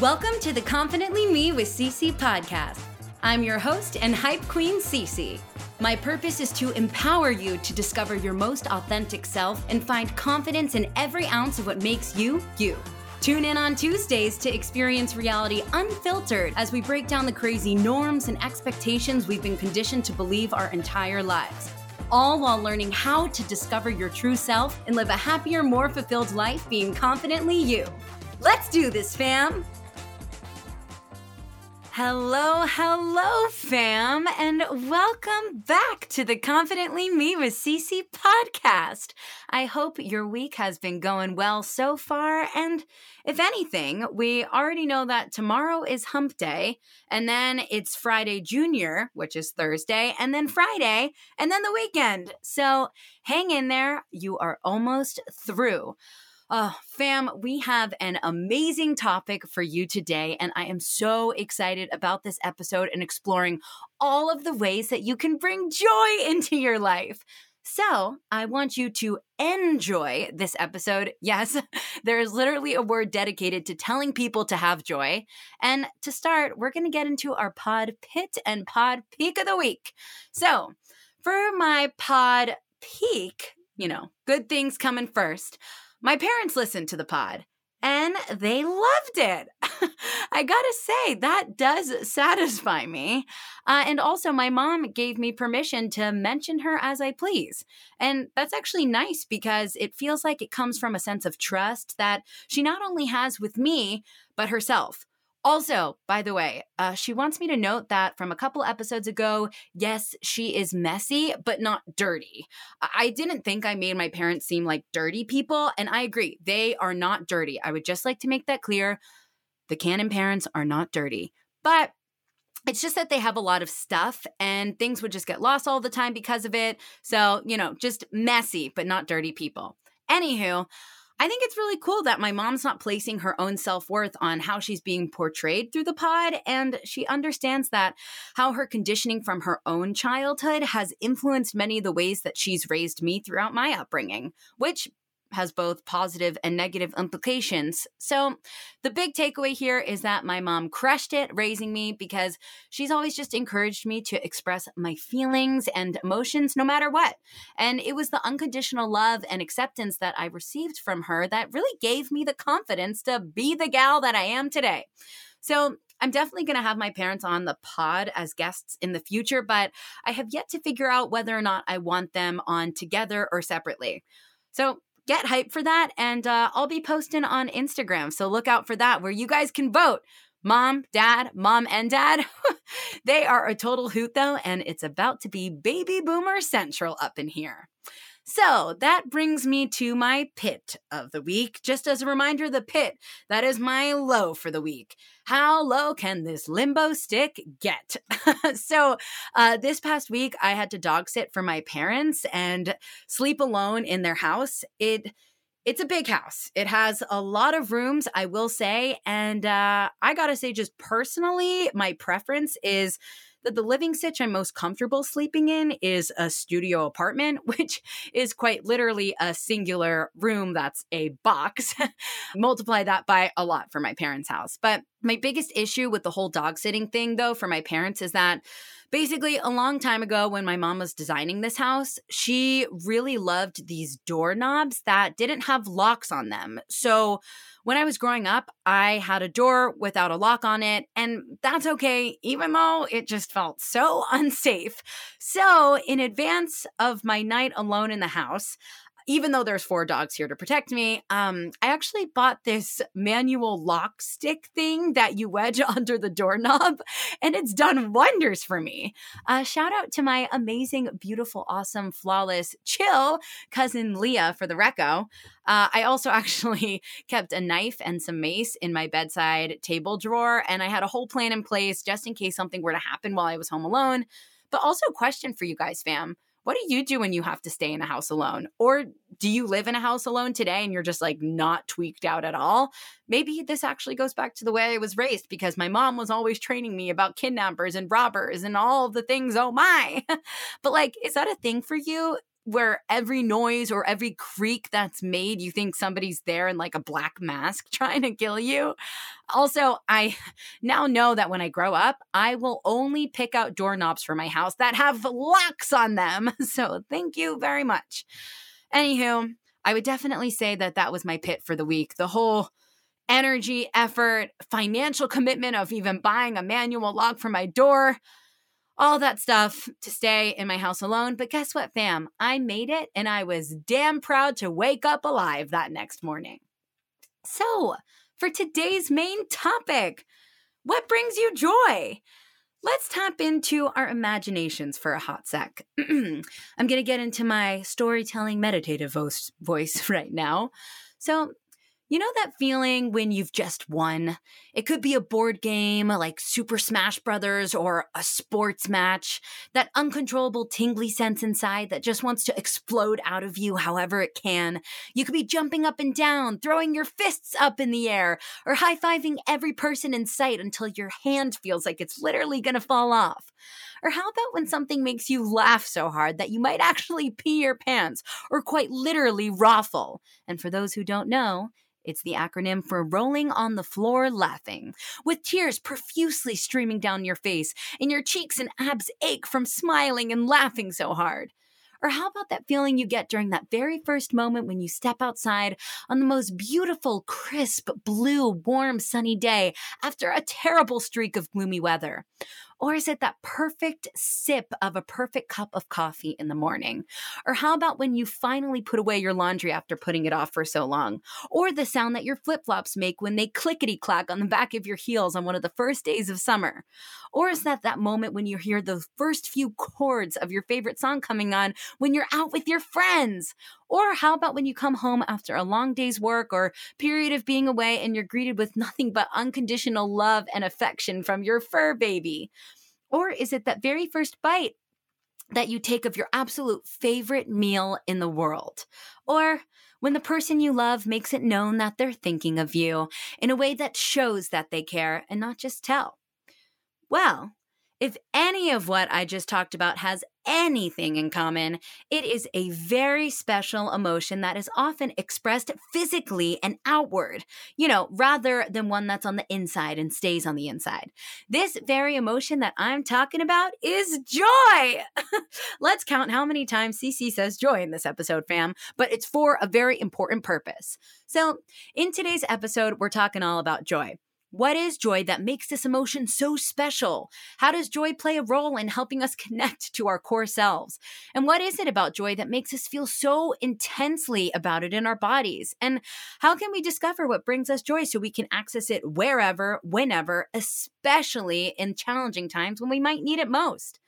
Welcome to the Confidently Me with CC podcast. I'm your host and hype queen, CC. My purpose is to empower you to discover your most authentic self and find confidence in every ounce of what makes you, you. Tune in on Tuesdays to experience reality unfiltered as we break down the crazy norms and expectations we've been conditioned to believe our entire lives. All while learning how to discover your true self and live a happier, more fulfilled life being confidently you. Let's do this, fam! Hello, hello, fam, and welcome back to the Confidently Me with CC podcast. I hope your week has been going well so far. And if anything, we already know that tomorrow is hump day, and then it's Friday Junior, which is Thursday, and then Friday, and then the weekend. So hang in there. You are almost through. Oh, fam, we have an amazing topic for you today, and I am so excited about this episode and exploring all of the ways that you can bring joy into your life. So, I want you to enjoy this episode. Yes, there is literally a word dedicated to telling people to have joy. And to start, we're going to get into our pod pit and pod peak of the week. So, for my pod peak, you know, good things coming first. My parents listened to the pod and they loved it. I gotta say, that does satisfy me. Uh, and also, my mom gave me permission to mention her as I please. And that's actually nice because it feels like it comes from a sense of trust that she not only has with me, but herself. Also, by the way, uh, she wants me to note that from a couple episodes ago, yes, she is messy, but not dirty. I didn't think I made my parents seem like dirty people, and I agree, they are not dirty. I would just like to make that clear. The Cannon parents are not dirty, but it's just that they have a lot of stuff and things would just get lost all the time because of it. So, you know, just messy, but not dirty people. Anywho, I think it's really cool that my mom's not placing her own self worth on how she's being portrayed through the pod. And she understands that how her conditioning from her own childhood has influenced many of the ways that she's raised me throughout my upbringing, which has both positive and negative implications. So, the big takeaway here is that my mom crushed it raising me because she's always just encouraged me to express my feelings and emotions no matter what. And it was the unconditional love and acceptance that I received from her that really gave me the confidence to be the gal that I am today. So, I'm definitely going to have my parents on the pod as guests in the future, but I have yet to figure out whether or not I want them on together or separately. So get hyped for that. And uh, I'll be posting on Instagram. So look out for that where you guys can vote. Mom, dad, mom, and dad. they are a total hoot though, and it's about to be baby boomer central up in here. So that brings me to my pit of the week. Just as a reminder, the pit, that is my low for the week. How low can this limbo stick get? so, uh, this past week, I had to dog sit for my parents and sleep alone in their house. It it's a big house. It has a lot of rooms, I will say. And uh, I gotta say, just personally, my preference is that the living sitch I'm most comfortable sleeping in is a studio apartment, which is quite literally a singular room that's a box. Multiply that by a lot for my parents' house. But my biggest issue with the whole dog sitting thing, though, for my parents is that basically a long time ago when my mom was designing this house, she really loved these doorknobs that didn't have locks on them. So when I was growing up, I had a door without a lock on it, and that's okay, even though it just felt so unsafe. So, in advance of my night alone in the house, even though there's four dogs here to protect me, um, I actually bought this manual lock stick thing that you wedge under the doorknob, and it's done wonders for me. Uh, shout out to my amazing, beautiful, awesome, flawless, chill cousin Leah for the Reco. Uh, I also actually kept a knife and some mace in my bedside table drawer, and I had a whole plan in place just in case something were to happen while I was home alone. But also, question for you guys, fam what do you do when you have to stay in a house alone? Or do you live in a house alone today and you're just like not tweaked out at all? Maybe this actually goes back to the way I was raised because my mom was always training me about kidnappers and robbers and all the things. Oh my. but like, is that a thing for you? Where every noise or every creak that's made, you think somebody's there in like a black mask trying to kill you. Also, I now know that when I grow up, I will only pick out doorknobs for my house that have locks on them. So thank you very much. Anywho, I would definitely say that that was my pit for the week. The whole energy, effort, financial commitment of even buying a manual lock for my door, all that stuff to stay in my house alone. But guess what, fam? I made it and I was damn proud to wake up alive that next morning. So, for today's main topic, what brings you joy? Let's tap into our imaginations for a hot sec. I'm going to get into my storytelling meditative voice, voice right now. So, you know that feeling when you've just won? It could be a board game like Super Smash Brothers or a sports match. That uncontrollable tingly sense inside that just wants to explode out of you however it can. You could be jumping up and down, throwing your fists up in the air, or high fiving every person in sight until your hand feels like it's literally gonna fall off. Or how about when something makes you laugh so hard that you might actually pee your pants or quite literally ROFL? And for those who don't know, it's the acronym for rolling on the floor laughing, with tears profusely streaming down your face and your cheeks and abs ache from smiling and laughing so hard. Or how about that feeling you get during that very first moment when you step outside on the most beautiful, crisp, blue, warm, sunny day after a terrible streak of gloomy weather? Or is it that perfect sip of a perfect cup of coffee in the morning? Or how about when you finally put away your laundry after putting it off for so long? Or the sound that your flip flops make when they clickety clack on the back of your heels on one of the first days of summer? Or is that that moment when you hear the first few chords of your favorite song coming on when you're out with your friends? Or how about when you come home after a long day's work or period of being away and you're greeted with nothing but unconditional love and affection from your fur baby? Or is it that very first bite that you take of your absolute favorite meal in the world? Or when the person you love makes it known that they're thinking of you in a way that shows that they care and not just tell? Well, if any of what I just talked about has anything in common, it is a very special emotion that is often expressed physically and outward, you know, rather than one that's on the inside and stays on the inside. This very emotion that I'm talking about is joy. Let's count how many times CC says joy in this episode, fam, but it's for a very important purpose. So, in today's episode, we're talking all about joy. What is joy that makes this emotion so special? How does joy play a role in helping us connect to our core selves? And what is it about joy that makes us feel so intensely about it in our bodies? And how can we discover what brings us joy so we can access it wherever, whenever, especially in challenging times when we might need it most?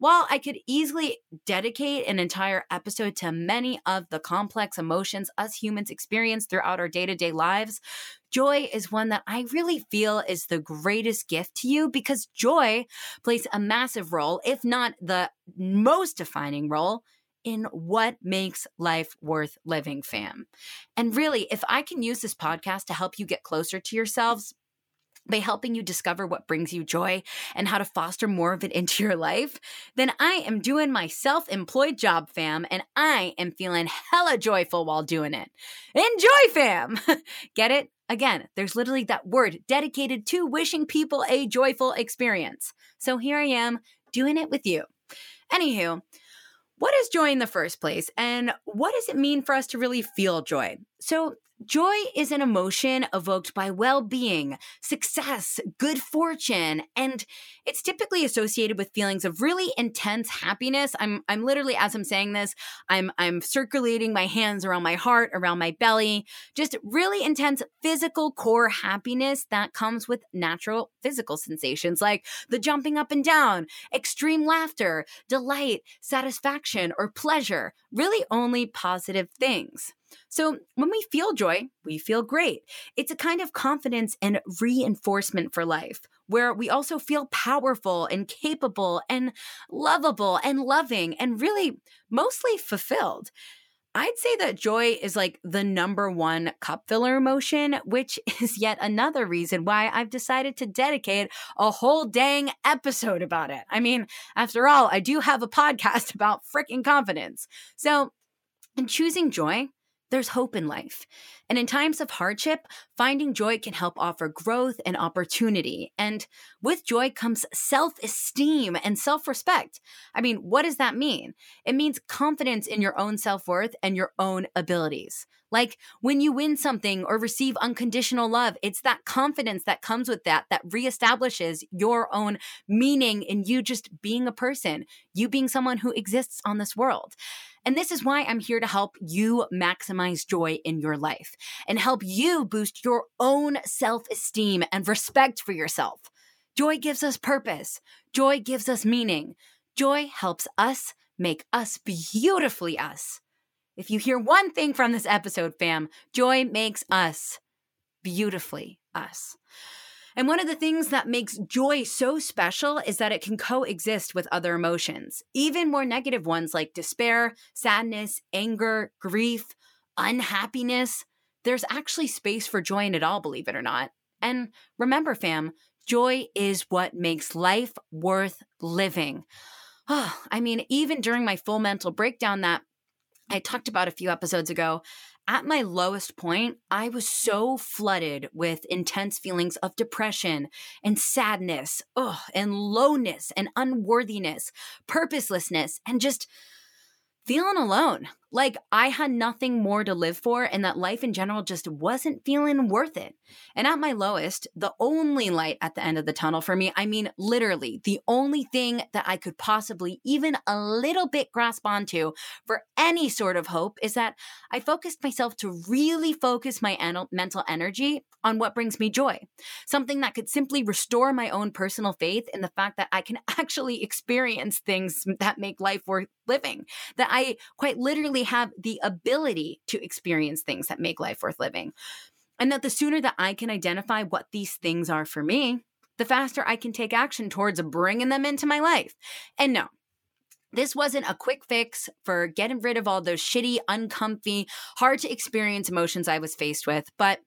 While I could easily dedicate an entire episode to many of the complex emotions us humans experience throughout our day to day lives, joy is one that I really feel is the greatest gift to you because joy plays a massive role, if not the most defining role in what makes life worth living, fam. And really, if I can use this podcast to help you get closer to yourselves, by helping you discover what brings you joy and how to foster more of it into your life, then I am doing my self employed job, fam, and I am feeling hella joyful while doing it. Enjoy, fam! Get it? Again, there's literally that word dedicated to wishing people a joyful experience. So here I am doing it with you. Anywho, what is joy in the first place, and what does it mean for us to really feel joy? So, Joy is an emotion evoked by well being, success, good fortune, and it's typically associated with feelings of really intense happiness. I'm, I'm literally, as I'm saying this, I'm, I'm circulating my hands around my heart, around my belly, just really intense physical core happiness that comes with natural physical sensations like the jumping up and down, extreme laughter, delight, satisfaction, or pleasure, really only positive things. So, when we feel joy, we feel great. It's a kind of confidence and reinforcement for life where we also feel powerful and capable and lovable and loving and really mostly fulfilled. I'd say that joy is like the number one cup filler emotion, which is yet another reason why I've decided to dedicate a whole dang episode about it. I mean, after all, I do have a podcast about freaking confidence. So, in choosing joy, there's hope in life. And in times of hardship, finding joy can help offer growth and opportunity. And with joy comes self esteem and self respect. I mean, what does that mean? It means confidence in your own self worth and your own abilities. Like when you win something or receive unconditional love, it's that confidence that comes with that that reestablishes your own meaning in you just being a person, you being someone who exists on this world. And this is why I'm here to help you maximize joy in your life and help you boost your own self esteem and respect for yourself. Joy gives us purpose, joy gives us meaning, joy helps us make us beautifully us. If you hear one thing from this episode, fam, joy makes us beautifully us. And one of the things that makes joy so special is that it can coexist with other emotions, even more negative ones like despair, sadness, anger, grief, unhappiness. There's actually space for joy in it all, believe it or not. And remember, fam, joy is what makes life worth living. Oh, I mean, even during my full mental breakdown that I talked about a few episodes ago, at my lowest point, I was so flooded with intense feelings of depression and sadness, ugh, and lowness and unworthiness, purposelessness, and just feeling alone. Like I had nothing more to live for, and that life in general just wasn't feeling worth it. And at my lowest, the only light at the end of the tunnel for me, I mean, literally, the only thing that I could possibly even a little bit grasp onto for any sort of hope is that I focused myself to really focus my en- mental energy on what brings me joy. Something that could simply restore my own personal faith in the fact that I can actually experience things that make life worth living, that I quite literally have the ability to experience things that make life worth living. And that the sooner that I can identify what these things are for me, the faster I can take action towards bringing them into my life. And no, this wasn't a quick fix for getting rid of all those shitty, uncomfy, hard to experience emotions I was faced with, but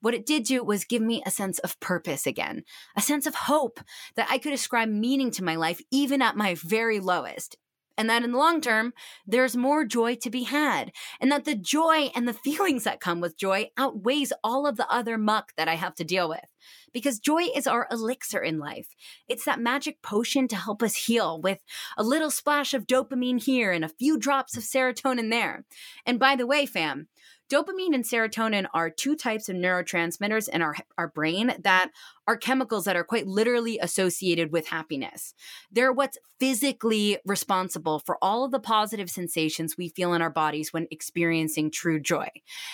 what it did do was give me a sense of purpose again, a sense of hope that I could ascribe meaning to my life even at my very lowest and that in the long term, there's more joy to be had, and that the joy and the feelings that come with joy outweighs all of the other muck that I have to deal with. Because joy is our elixir in life. It's that magic potion to help us heal with a little splash of dopamine here and a few drops of serotonin there. And by the way, fam, Dopamine and serotonin are two types of neurotransmitters in our, our brain that are chemicals that are quite literally associated with happiness. They're what's physically responsible for all of the positive sensations we feel in our bodies when experiencing true joy.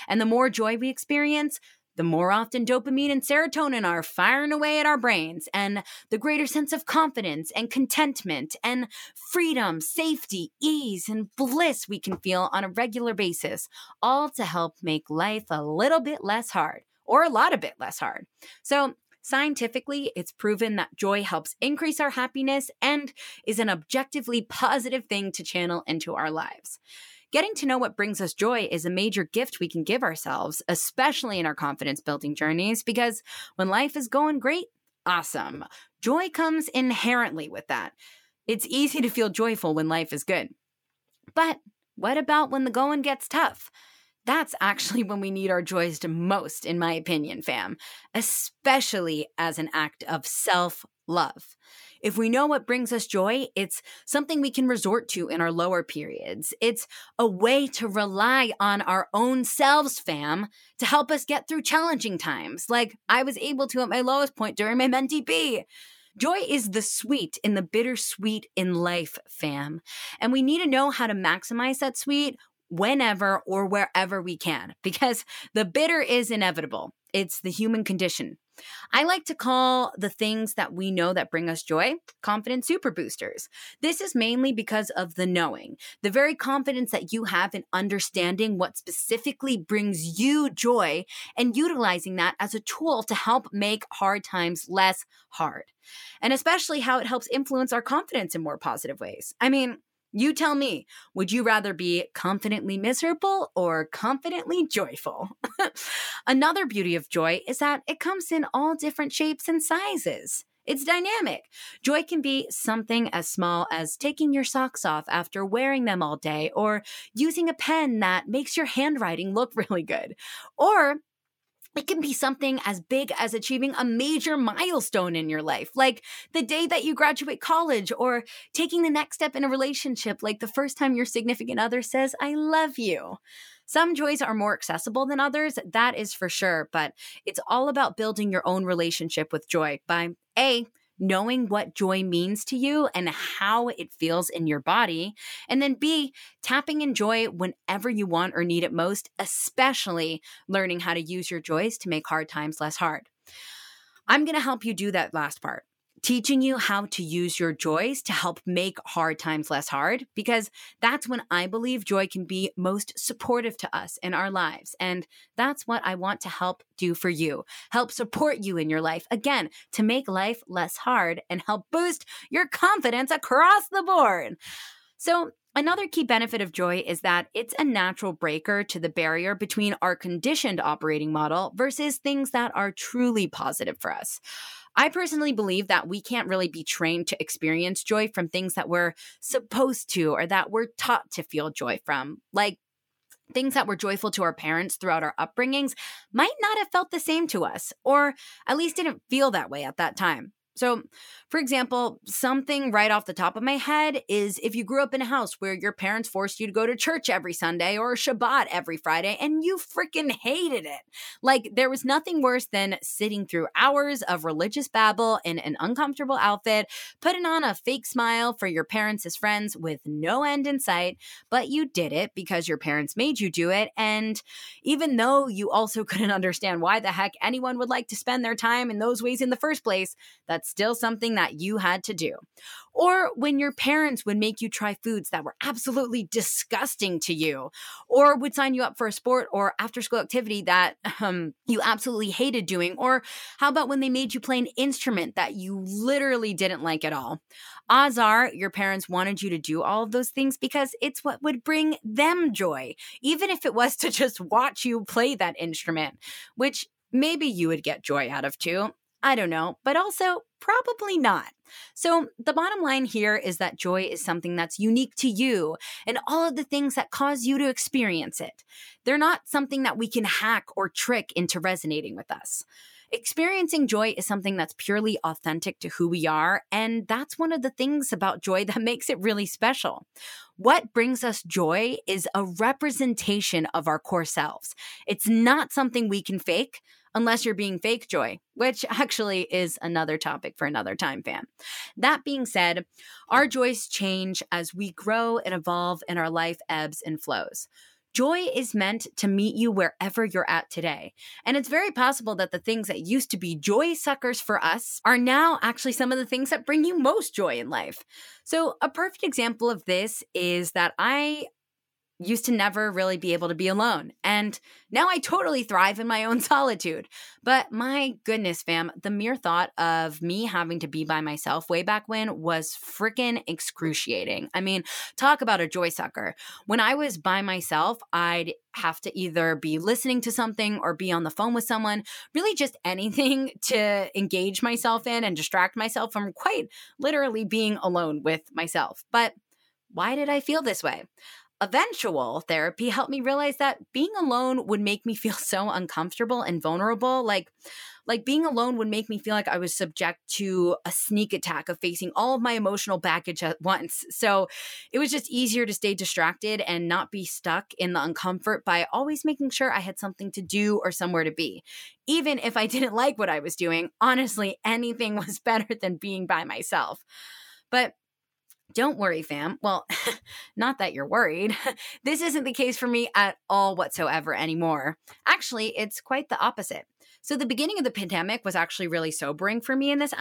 And the more joy we experience, the more often dopamine and serotonin are firing away at our brains, and the greater sense of confidence and contentment and freedom, safety, ease, and bliss we can feel on a regular basis, all to help make life a little bit less hard or a lot of bit less hard. So, Scientifically, it's proven that joy helps increase our happiness and is an objectively positive thing to channel into our lives. Getting to know what brings us joy is a major gift we can give ourselves, especially in our confidence building journeys, because when life is going great, awesome. Joy comes inherently with that. It's easy to feel joyful when life is good. But what about when the going gets tough? That's actually when we need our joys to most, in my opinion, fam, especially as an act of self love. If we know what brings us joy, it's something we can resort to in our lower periods. It's a way to rely on our own selves, fam, to help us get through challenging times, like I was able to at my lowest point during my B. Joy is the sweet in the bittersweet in life, fam. And we need to know how to maximize that sweet whenever or wherever we can, because the bitter is inevitable. It's the human condition. I like to call the things that we know that bring us joy confidence super boosters. This is mainly because of the knowing, the very confidence that you have in understanding what specifically brings you joy and utilizing that as a tool to help make hard times less hard. And especially how it helps influence our confidence in more positive ways. I mean, You tell me, would you rather be confidently miserable or confidently joyful? Another beauty of joy is that it comes in all different shapes and sizes. It's dynamic. Joy can be something as small as taking your socks off after wearing them all day, or using a pen that makes your handwriting look really good. Or it can be something as big as achieving a major milestone in your life, like the day that you graduate college, or taking the next step in a relationship, like the first time your significant other says, I love you. Some joys are more accessible than others, that is for sure, but it's all about building your own relationship with joy by A, knowing what joy means to you and how it feels in your body. And then B, tapping in joy whenever you want or need it most, especially learning how to use your joys to make hard times less hard. I'm going to help you do that last part teaching you how to use your joys to help make hard times less hard, because that's when I believe joy can be most supportive to us in our lives. And that's what I want to help do for you help support you in your life, again, to make life less hard and help boost your confidence across the board. So, Another key benefit of joy is that it's a natural breaker to the barrier between our conditioned operating model versus things that are truly positive for us. I personally believe that we can't really be trained to experience joy from things that we're supposed to or that we're taught to feel joy from. Like things that were joyful to our parents throughout our upbringings might not have felt the same to us, or at least didn't feel that way at that time. So, for example, something right off the top of my head is if you grew up in a house where your parents forced you to go to church every Sunday or Shabbat every Friday and you freaking hated it. Like, there was nothing worse than sitting through hours of religious babble in an uncomfortable outfit, putting on a fake smile for your parents as friends with no end in sight, but you did it because your parents made you do it. And even though you also couldn't understand why the heck anyone would like to spend their time in those ways in the first place, that's still something that you had to do. Or when your parents would make you try foods that were absolutely disgusting to you, or would sign you up for a sport or after school activity that um, you absolutely hated doing. Or how about when they made you play an instrument that you literally didn't like at all? Odds are your parents wanted you to do all of those things because it's what would bring them joy, even if it was to just watch you play that instrument, which maybe you would get joy out of too. I don't know, but also probably not. So, the bottom line here is that joy is something that's unique to you and all of the things that cause you to experience it. They're not something that we can hack or trick into resonating with us. Experiencing joy is something that's purely authentic to who we are, and that's one of the things about joy that makes it really special. What brings us joy is a representation of our core selves. It's not something we can fake unless you're being fake joy, which actually is another topic for another time, fam. That being said, our joys change as we grow and evolve and our life ebbs and flows. Joy is meant to meet you wherever you're at today. And it's very possible that the things that used to be joy suckers for us are now actually some of the things that bring you most joy in life. So, a perfect example of this is that I used to never really be able to be alone. And now I totally thrive in my own solitude. But my goodness, fam, the mere thought of me having to be by myself way back when was freaking excruciating. I mean, talk about a joy sucker. When I was by myself, I'd have to either be listening to something or be on the phone with someone, really just anything to engage myself in and distract myself from quite literally being alone with myself. But why did I feel this way? Eventual therapy helped me realize that being alone would make me feel so uncomfortable and vulnerable like like being alone would make me feel like I was subject to a sneak attack of facing all of my emotional baggage at once. So it was just easier to stay distracted and not be stuck in the uncomfort by always making sure I had something to do or somewhere to be. Even if I didn't like what I was doing, honestly, anything was better than being by myself. But don't worry, fam. Well, not that you're worried. this isn't the case for me at all whatsoever anymore. Actually, it's quite the opposite. So, the beginning of the pandemic was actually really sobering for me in this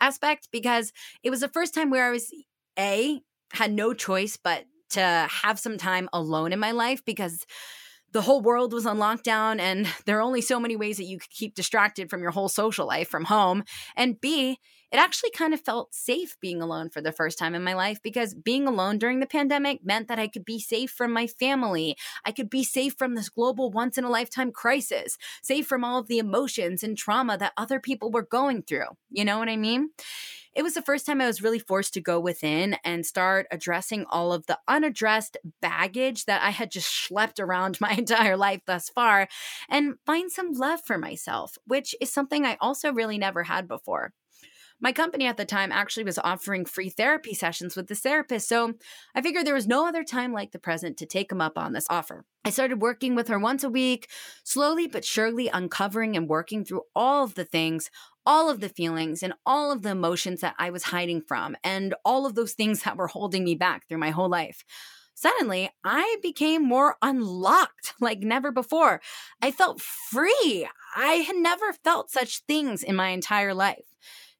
aspect because it was the first time where I was A, had no choice but to have some time alone in my life because the whole world was on lockdown and there are only so many ways that you could keep distracted from your whole social life from home. And B, it actually kind of felt safe being alone for the first time in my life because being alone during the pandemic meant that I could be safe from my family. I could be safe from this global once in a lifetime crisis, safe from all of the emotions and trauma that other people were going through. You know what I mean? It was the first time I was really forced to go within and start addressing all of the unaddressed baggage that I had just schlepped around my entire life thus far and find some love for myself, which is something I also really never had before. My company at the time actually was offering free therapy sessions with this therapist, so I figured there was no other time like the present to take him up on this offer. I started working with her once a week, slowly but surely uncovering and working through all of the things, all of the feelings, and all of the emotions that I was hiding from, and all of those things that were holding me back through my whole life. Suddenly, I became more unlocked like never before. I felt free. I had never felt such things in my entire life.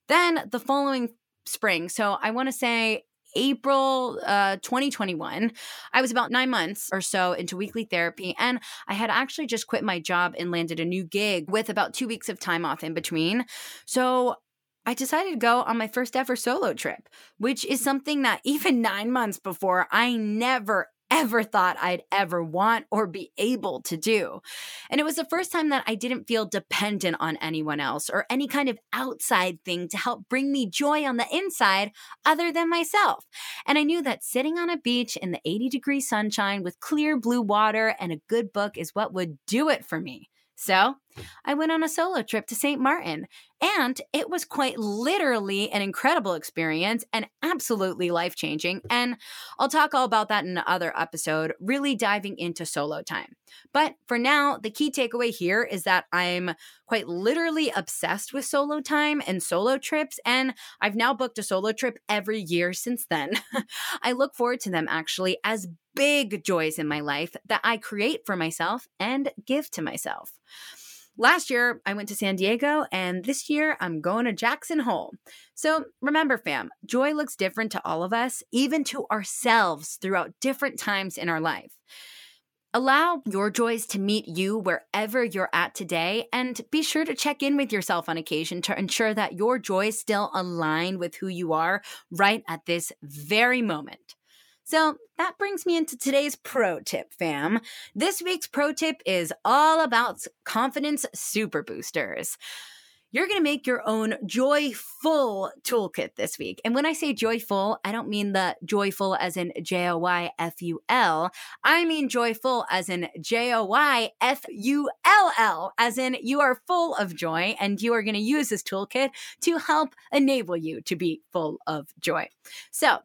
Then the following spring, so I want to say April uh, 2021, I was about nine months or so into weekly therapy, and I had actually just quit my job and landed a new gig with about two weeks of time off in between. So I decided to go on my first ever solo trip, which is something that even nine months before I never, ever thought I'd ever want or be able to do. And it was the first time that I didn't feel dependent on anyone else or any kind of outside thing to help bring me joy on the inside other than myself. And I knew that sitting on a beach in the 80 degree sunshine with clear blue water and a good book is what would do it for me. So I went on a solo trip to St. Martin, and it was quite literally an incredible experience and absolutely life changing. And I'll talk all about that in another episode, really diving into solo time. But for now, the key takeaway here is that I'm quite literally obsessed with solo time and solo trips, and I've now booked a solo trip every year since then. I look forward to them actually as big joys in my life that I create for myself and give to myself. Last year, I went to San Diego, and this year, I'm going to Jackson Hole. So remember, fam, joy looks different to all of us, even to ourselves throughout different times in our life. Allow your joys to meet you wherever you're at today, and be sure to check in with yourself on occasion to ensure that your joys still align with who you are right at this very moment. So that brings me into today's pro tip, fam. This week's pro tip is all about confidence super boosters. You're going to make your own joyful toolkit this week. And when I say joyful, I don't mean the joyful as in J O Y F U L. I mean joyful as in J O Y F U L L, as in you are full of joy and you are going to use this toolkit to help enable you to be full of joy. So,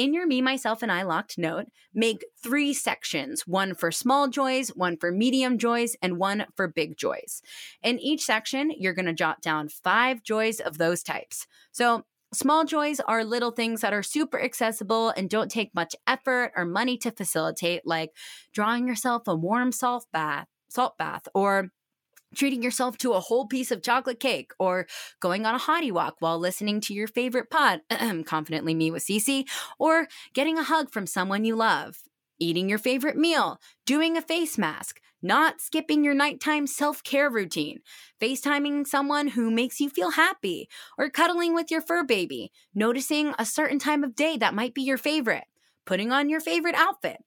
in your Me, Myself, and I locked note, make three sections one for small joys, one for medium joys, and one for big joys. In each section, you're going to jot down five joys of those types. So, Small joys are little things that are super accessible and don't take much effort or money to facilitate, like drawing yourself a warm salt bath, salt bath, or treating yourself to a whole piece of chocolate cake or going on a hottie walk while listening to your favorite pod, confidently me with CC, or getting a hug from someone you love, eating your favorite meal, doing a face mask, not skipping your nighttime self care routine, FaceTiming someone who makes you feel happy, or cuddling with your fur baby, noticing a certain time of day that might be your favorite, putting on your favorite outfit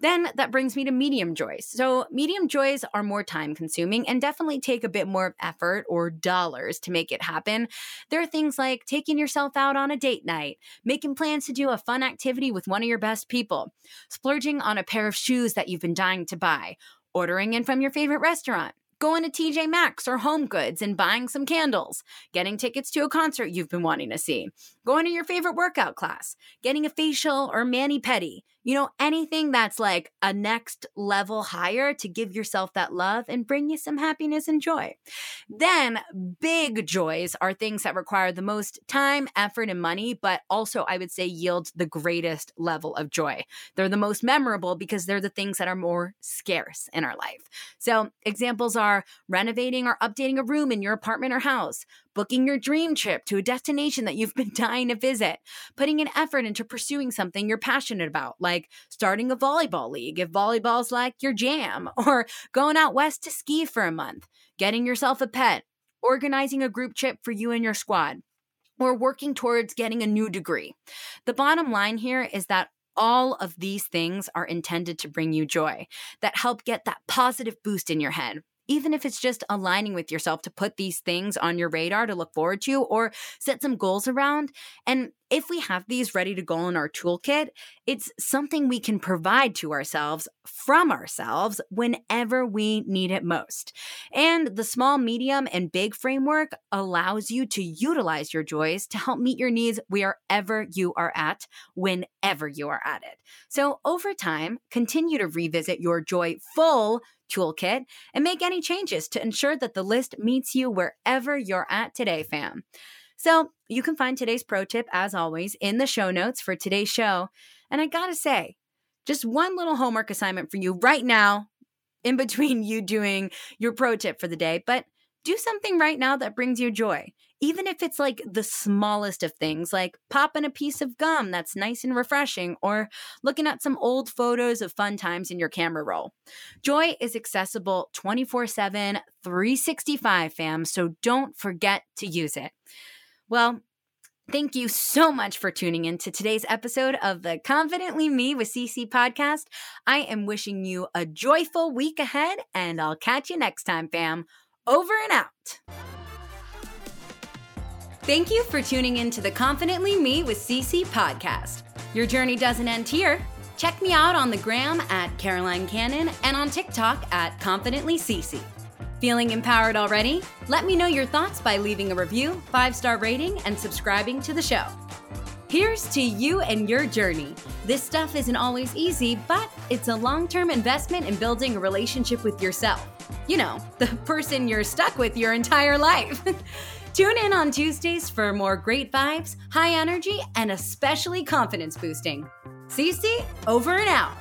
then that brings me to medium joys. So, medium joys are more time consuming and definitely take a bit more effort or dollars to make it happen. There are things like taking yourself out on a date night, making plans to do a fun activity with one of your best people, splurging on a pair of shoes that you've been dying to buy, ordering in from your favorite restaurant, going to TJ Maxx or Home Goods and buying some candles, getting tickets to a concert you've been wanting to see, going to your favorite workout class, getting a facial or mani pedi, you know, anything that's like a next level higher to give yourself that love and bring you some happiness and joy. Then, big joys are things that require the most time, effort, and money, but also I would say yield the greatest level of joy. They're the most memorable because they're the things that are more scarce in our life. So, examples are renovating or updating a room in your apartment or house, booking your dream trip to a destination that you've been dying to visit, putting an effort into pursuing something you're passionate about, like starting a volleyball league if volleyball's like your jam, or going out west to ski for a month, getting yourself a pet, organizing a group trip for you and your squad, or working towards getting a new degree. The bottom line here is that all of these things are intended to bring you joy, that help get that positive boost in your head even if it's just aligning with yourself to put these things on your radar to look forward to or set some goals around. And if we have these ready to go in our toolkit, it's something we can provide to ourselves from ourselves whenever we need it most. And the small, medium, and big framework allows you to utilize your joys to help meet your needs wherever you are at, whenever you are at it. So over time, continue to revisit your joyful toolkit and make any changes to ensure that the list meets you wherever you're at today, fam. So you can find today's pro tip, as always, in the show notes for today's show. And I gotta say, just one little homework assignment for you right now, in between you doing your pro tip for the day, but do something right now that brings you joy even if it's like the smallest of things, like popping a piece of gum that's nice and refreshing, or looking at some old photos of fun times in your camera roll. Joy is accessible 24 7, 365, fam, so don't forget to use it. Well, Thank you so much for tuning in to today's episode of the Confidently Me with CC podcast. I am wishing you a joyful week ahead, and I'll catch you next time, fam. Over and out. Thank you for tuning in to the Confidently Me with CC podcast. Your journey doesn't end here. Check me out on the gram at Caroline Cannon and on TikTok at Confidently CC. Feeling empowered already? Let me know your thoughts by leaving a review, five star rating, and subscribing to the show. Here's to you and your journey. This stuff isn't always easy, but it's a long term investment in building a relationship with yourself. You know, the person you're stuck with your entire life. Tune in on Tuesdays for more great vibes, high energy, and especially confidence boosting. CC, over and out.